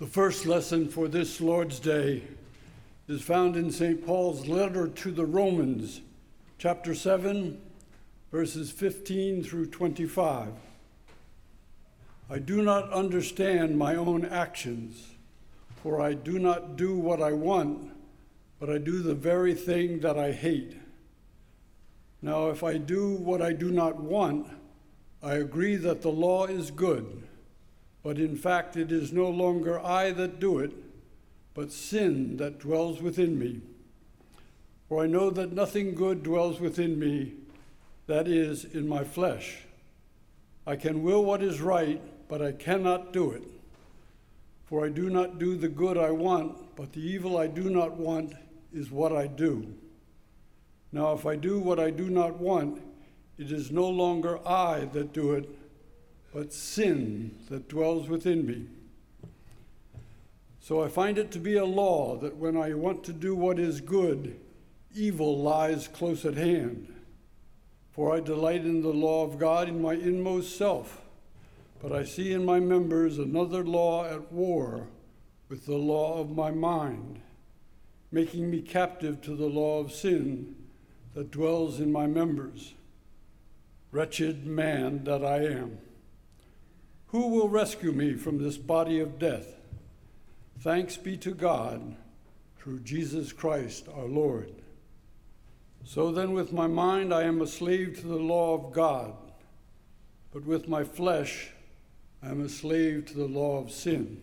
The first lesson for this Lord's Day is found in St. Paul's letter to the Romans, chapter 7, verses 15 through 25. I do not understand my own actions, for I do not do what I want, but I do the very thing that I hate. Now, if I do what I do not want, I agree that the law is good. But in fact, it is no longer I that do it, but sin that dwells within me. For I know that nothing good dwells within me, that is, in my flesh. I can will what is right, but I cannot do it. For I do not do the good I want, but the evil I do not want is what I do. Now, if I do what I do not want, it is no longer I that do it but sin that dwells within me. So I find it to be a law that when I want to do what is good, evil lies close at hand. For I delight in the law of God in my inmost self, but I see in my members another law at war with the law of my mind, making me captive to the law of sin that dwells in my members. Wretched man that I am. Who will rescue me from this body of death? Thanks be to God through Jesus Christ our Lord. So then, with my mind, I am a slave to the law of God, but with my flesh, I am a slave to the law of sin.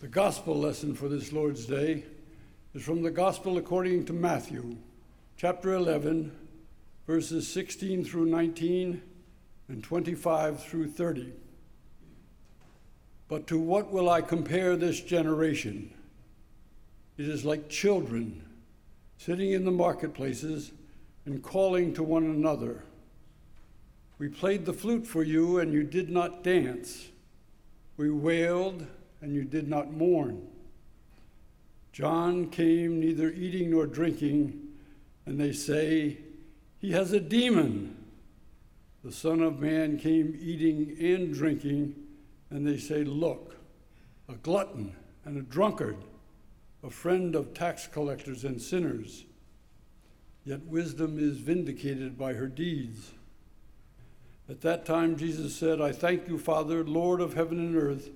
The gospel lesson for this Lord's Day is from the Gospel according to Matthew, chapter 11 verses 16 through 19 and 25 through 30. But to what will I compare this generation? It is like children sitting in the marketplaces and calling to one another. We played the flute for you, and you did not dance. We wailed, and you did not mourn. John came neither eating nor drinking, and they say, he has a demon. The Son of Man came eating and drinking, and they say, Look, a glutton and a drunkard, a friend of tax collectors and sinners. Yet wisdom is vindicated by her deeds. At that time, Jesus said, I thank you, Father, Lord of heaven and earth,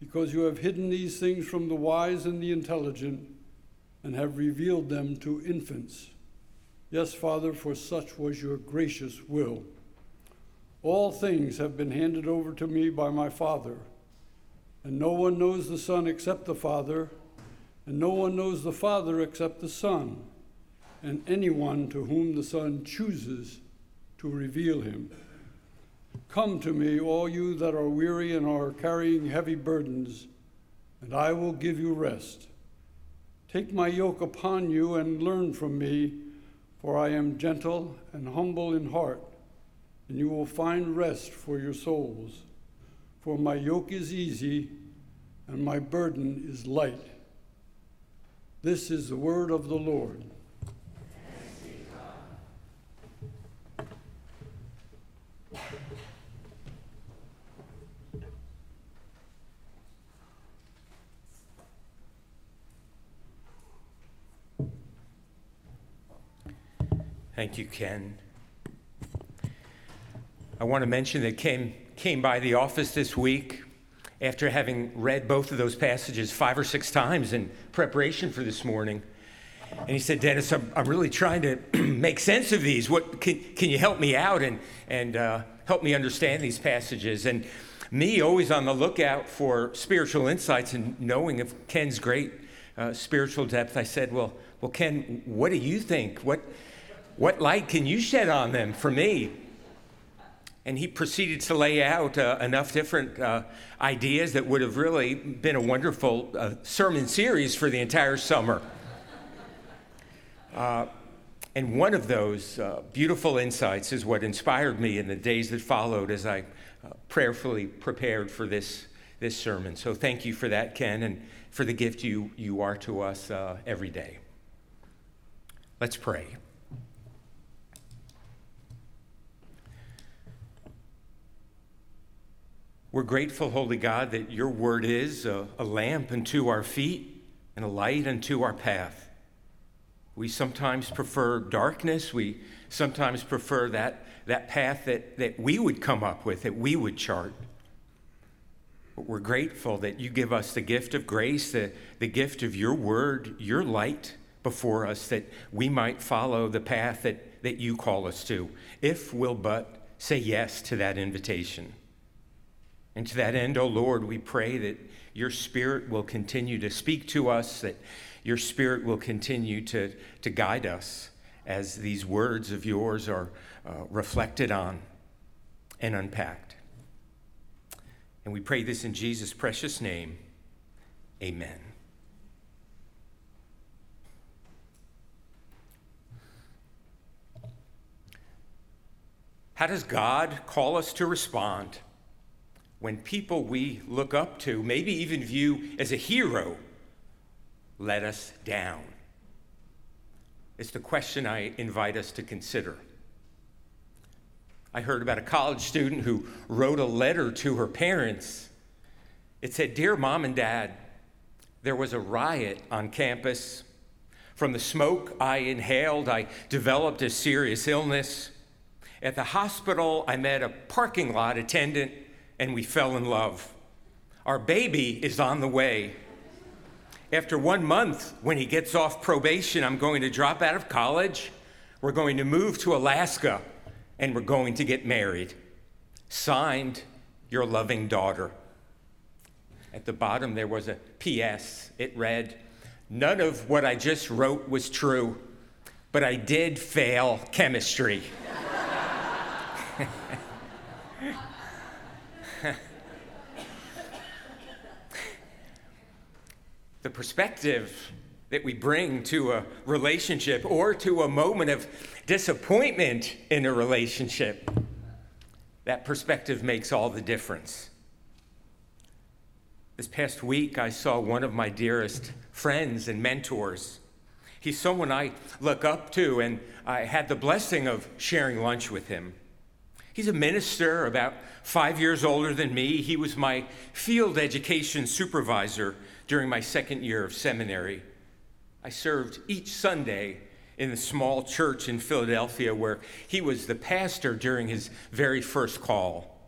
because you have hidden these things from the wise and the intelligent and have revealed them to infants. Yes, Father, for such was your gracious will. All things have been handed over to me by my Father, and no one knows the Son except the Father, and no one knows the Father except the Son, and anyone to whom the Son chooses to reveal him. Come to me, all you that are weary and are carrying heavy burdens, and I will give you rest. Take my yoke upon you and learn from me for I am gentle and humble in heart, and you will find rest for your souls. For my yoke is easy and my burden is light. This is the word of the Lord. Thank you, Ken. I want to mention that Ken came by the office this week after having read both of those passages five or six times in preparation for this morning. And he said, Dennis, I'm, I'm really trying to make sense of these. What, can, can you help me out and, and uh, help me understand these passages? And me, always on the lookout for spiritual insights and knowing of Ken's great uh, spiritual depth, I said, well, well, Ken, what do you think? What, what light can you shed on them for me? And he proceeded to lay out uh, enough different uh, ideas that would have really been a wonderful uh, sermon series for the entire summer. Uh, and one of those uh, beautiful insights is what inspired me in the days that followed as I uh, prayerfully prepared for this, this sermon. So thank you for that, Ken, and for the gift you, you are to us every day. Let's pray. We're grateful, Holy God, that your word is a, a lamp unto our feet and a light unto our path. We sometimes prefer darkness. We sometimes prefer that, that path that, that we would come up with, that we would chart. But we're grateful that you give us the gift of grace, the, the gift of your word, your light before us, that we might follow the path that, that you call us to, if we'll but say yes to that invitation. And to that end, O oh Lord, we pray that your Spirit will continue to speak to us, that your Spirit will continue to, to guide us as these words of yours are uh, reflected on and unpacked. And we pray this in Jesus' precious name. Amen. How does God call us to respond? When people we look up to, maybe even view as a hero, let us down? It's the question I invite us to consider. I heard about a college student who wrote a letter to her parents. It said, Dear mom and dad, there was a riot on campus. From the smoke I inhaled, I developed a serious illness. At the hospital, I met a parking lot attendant and we fell in love. Our baby is on the way. After one month, when he gets off probation, I'm going to drop out of college. We're going to move to Alaska and we're going to get married. Signed, your loving daughter. At the bottom, there was a P.S. It read, None of what I just wrote was true, but I did fail chemistry. the perspective that we bring to a relationship or to a moment of disappointment in a relationship, that perspective makes all the difference. This past week, I saw one of my dearest friends and mentors. He's someone I look up to, and I had the blessing of sharing lunch with him. He's a minister, about five years older than me. He was my field education supervisor during my second year of seminary. I served each Sunday in the small church in Philadelphia where he was the pastor during his very first call.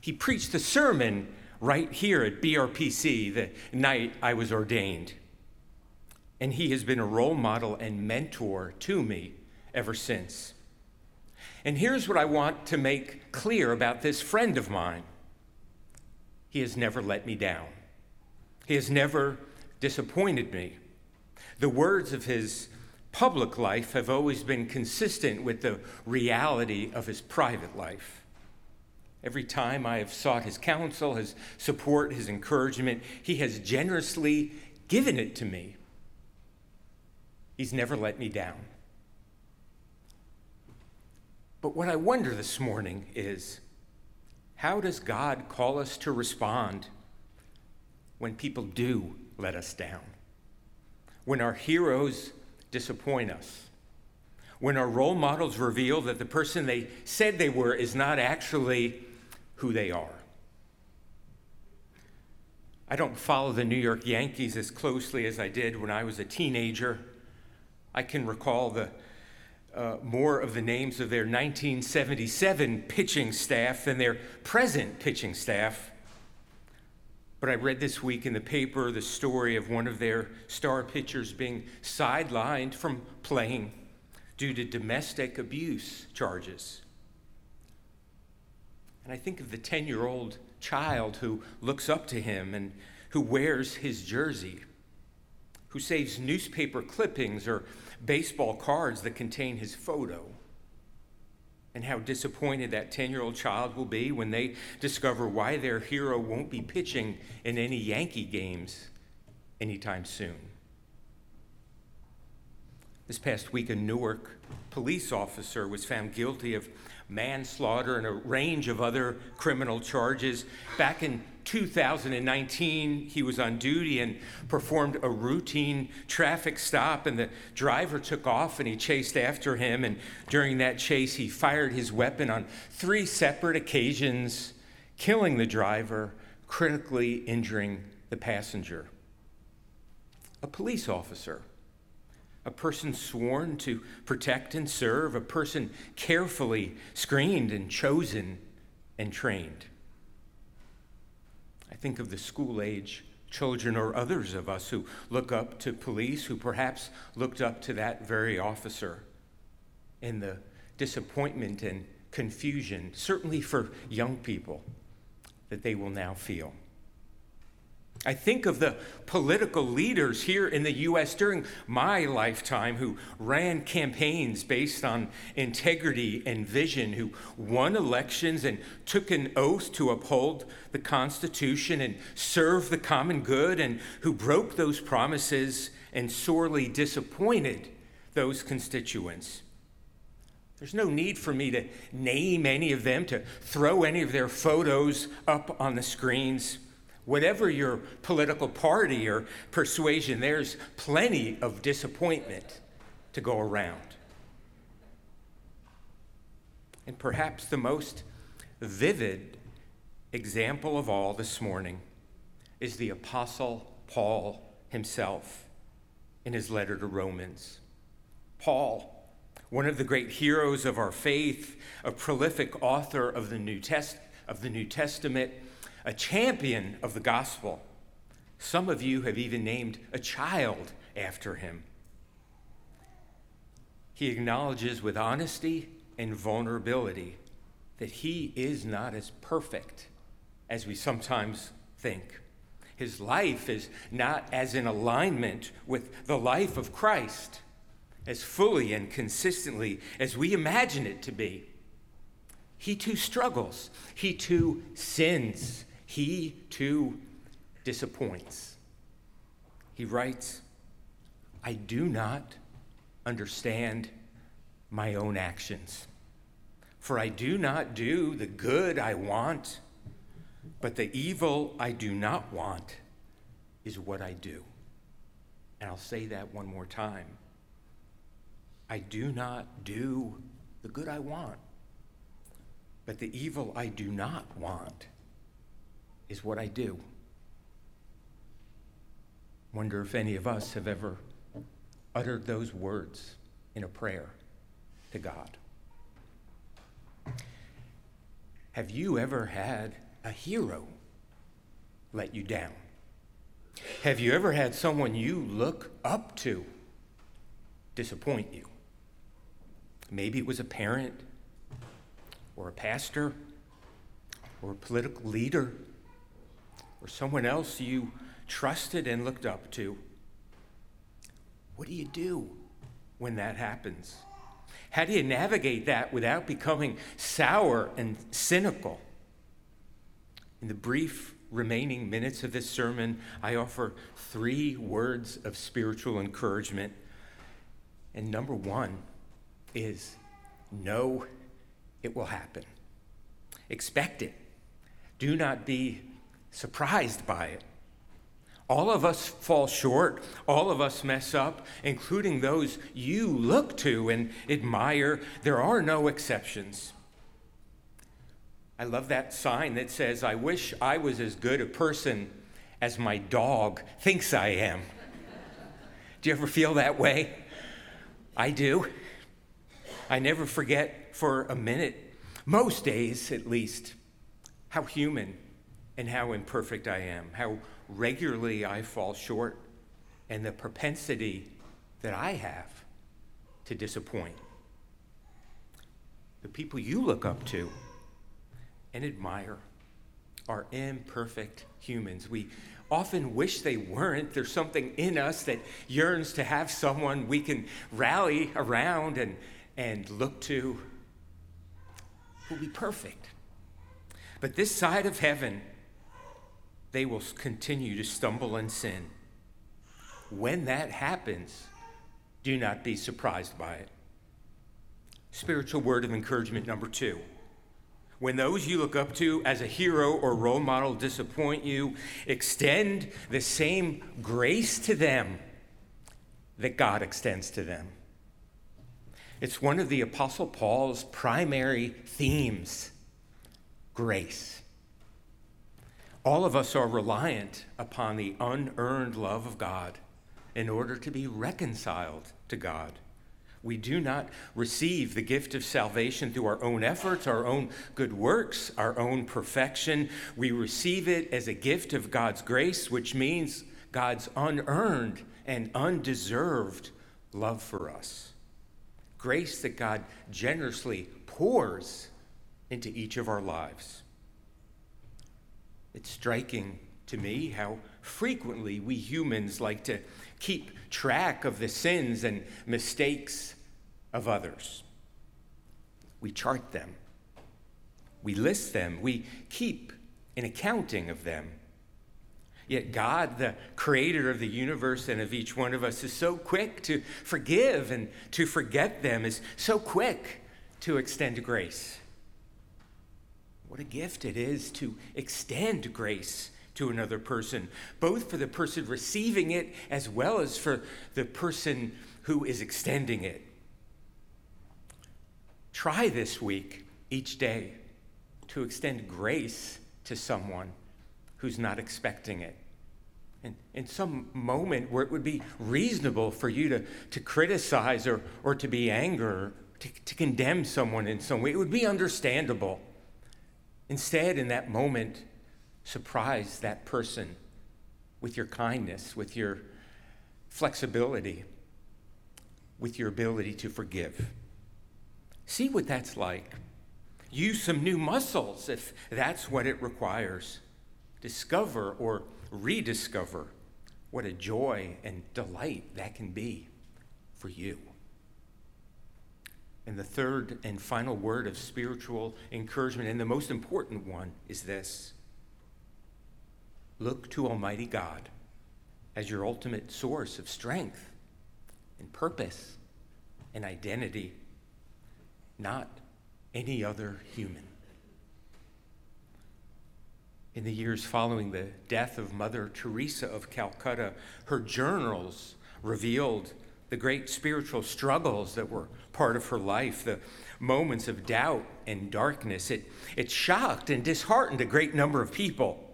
He preached a sermon right here at BRPC the night I was ordained. And he has been a role model and mentor to me ever since. And here's what I want to make clear about this friend of mine he has never let me down. He has never disappointed me. The words of his public life have always been consistent with the reality of his private life. Every time I have sought his counsel, his support, his encouragement, he has generously given it to me. He's never let me down. But what I wonder this morning is how does God call us to respond when people do let us down, when our heroes disappoint us, when our role models reveal that the person they said they were is not actually who they are. I don't follow the New York Yankees as closely as I did when I was a teenager. I can recall the uh, more of the names of their 1977 pitching staff than their present pitching staff. But I read this week in the paper the story of one of their star pitchers being sidelined from playing due to domestic abuse charges. And I think of the 10 year old child who looks up to him and who wears his jersey, who saves newspaper clippings or baseball cards that contain his photo and how disappointed that 10 year old child will be when they discover why their hero won't be pitching in any Yankee games anytime soon. This past week, a Newark police officer was found guilty of manslaughter and a range of other criminal charges. Back in 2019, he was on duty and performed a routine traffic stop, and the driver took off and he chased after him. And during that chase, he fired his weapon on three separate occasions, killing the driver, critically injuring the passenger. A police officer, a person sworn to protect and serve, a person carefully screened and chosen and trained. I think of the school age children or others of us who look up to police, who perhaps looked up to that very officer, and the disappointment and confusion, certainly for young people, that they will now feel. I think of the political leaders here in the U.S. during my lifetime who ran campaigns based on integrity and vision, who won elections and took an oath to uphold the Constitution and serve the common good, and who broke those promises and sorely disappointed those constituents. There's no need for me to name any of them, to throw any of their photos up on the screens. Whatever your political party or persuasion, there's plenty of disappointment to go around. And perhaps the most vivid example of all this morning is the Apostle Paul himself in his letter to Romans. Paul, one of the great heroes of our faith, a prolific author of the New, Test- of the New Testament, a champion of the gospel. Some of you have even named a child after him. He acknowledges with honesty and vulnerability that he is not as perfect as we sometimes think. His life is not as in alignment with the life of Christ, as fully and consistently as we imagine it to be. He too struggles, he too sins, he too disappoints. He writes, I do not understand my own actions, for I do not do the good I want, but the evil I do not want is what I do. And I'll say that one more time. I do not do the good I want, but the evil I do not want is what I do. Wonder if any of us have ever uttered those words in a prayer to God. Have you ever had a hero let you down? Have you ever had someone you look up to disappoint you? Maybe it was a parent or a pastor or a political leader or someone else you trusted and looked up to. What do you do when that happens? How do you navigate that without becoming sour and cynical? In the brief remaining minutes of this sermon, I offer three words of spiritual encouragement. And number one is know it will happen. Expect it. Do not be surprised by it. All of us fall short. All of us mess up, including those you look to and admire. There are no exceptions. I love that sign that says, I wish I was as good a person as my dog thinks I am. do you ever feel that way? I do. I never forget for a minute, most days at least, how human and how imperfect I am, how regularly I fall short, and the propensity that I have to disappoint. The people you look up to and admire are imperfect humans. We often wish they weren't. There's something in us that yearns to have someone we can rally around and, and look to who'll be perfect. But this side of heaven, they will continue to stumble and sin. When that happens, do not be surprised by it. Spiritual word of encouragement number two. When those you look up to as a hero or role model disappoint you, extend the same grace to them that God extends to them. It's one of the Apostle Paul's primary themes grace. All of us are reliant upon the unearned love of God in order to be reconciled to God. We do not receive the gift of salvation through our own efforts, our own good works, our own perfection. We receive it as a gift of God's grace, which means God's unearned and undeserved love for us. Grace that God generously pours into each of our lives. It's striking to me how frequently we humans like to keep track of the sins and mistakes of others. We chart them, we list them, we keep an accounting of them. Yet God, the creator of the universe and of each one of us, is so quick to forgive and to forget them, is so quick to extend grace. What a gift it is to extend grace to another person, both for the person receiving it as well as for the person who is extending it. Try this week, each day, to extend grace to someone who's not expecting it. And in some moment where it would be reasonable for you to, to criticize or, or to be angry, to, to condemn someone in some way, it would be understandable. Instead, in that moment, surprise that person with your kindness, with your flexibility, with your ability to forgive. See what that's like. Use some new muscles if that's what it requires. Discover or rediscover what a joy and delight that can be for you. And the third and final word of spiritual encouragement, and the most important one, is this Look to Almighty God as your ultimate source of strength and purpose and identity, not any other human. In the years following the death of Mother Teresa of Calcutta, her journals revealed the great spiritual struggles that were part of her life, the moments of doubt and darkness. It, it shocked and disheartened a great number of people.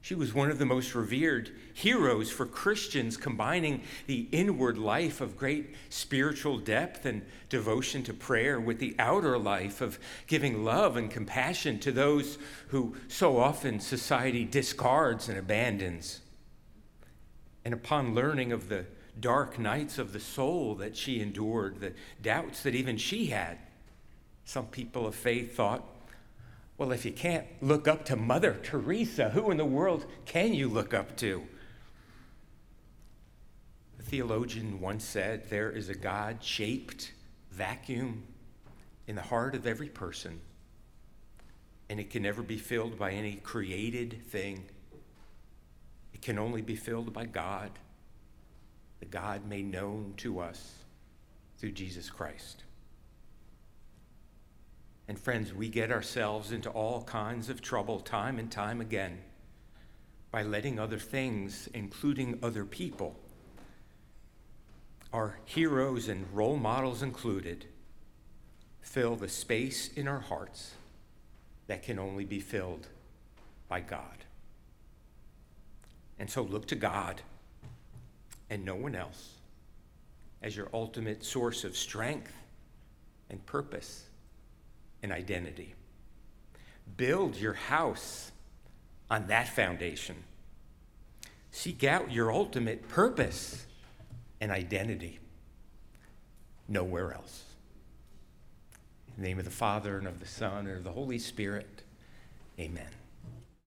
She was one of the most revered heroes for Christians, combining the inward life of great spiritual depth and devotion to prayer with the outer life of giving love and compassion to those who so often society discards and abandons. And upon learning of the dark nights of the soul that she endured, the doubts that even she had, some people of faith thought, well, if you can't look up to Mother Teresa, who in the world can you look up to? A theologian once said there is a God shaped vacuum in the heart of every person, and it can never be filled by any created thing. It can only be filled by God, the God made known to us through Jesus Christ. And friends, we get ourselves into all kinds of trouble time and time again by letting other things, including other people, our heroes and role models included, fill the space in our hearts that can only be filled by God. And so look to God and no one else as your ultimate source of strength and purpose and identity. Build your house on that foundation. Seek out your ultimate purpose and identity. Nowhere else. In the name of the Father, and of the Son, and of the Holy Spirit, amen.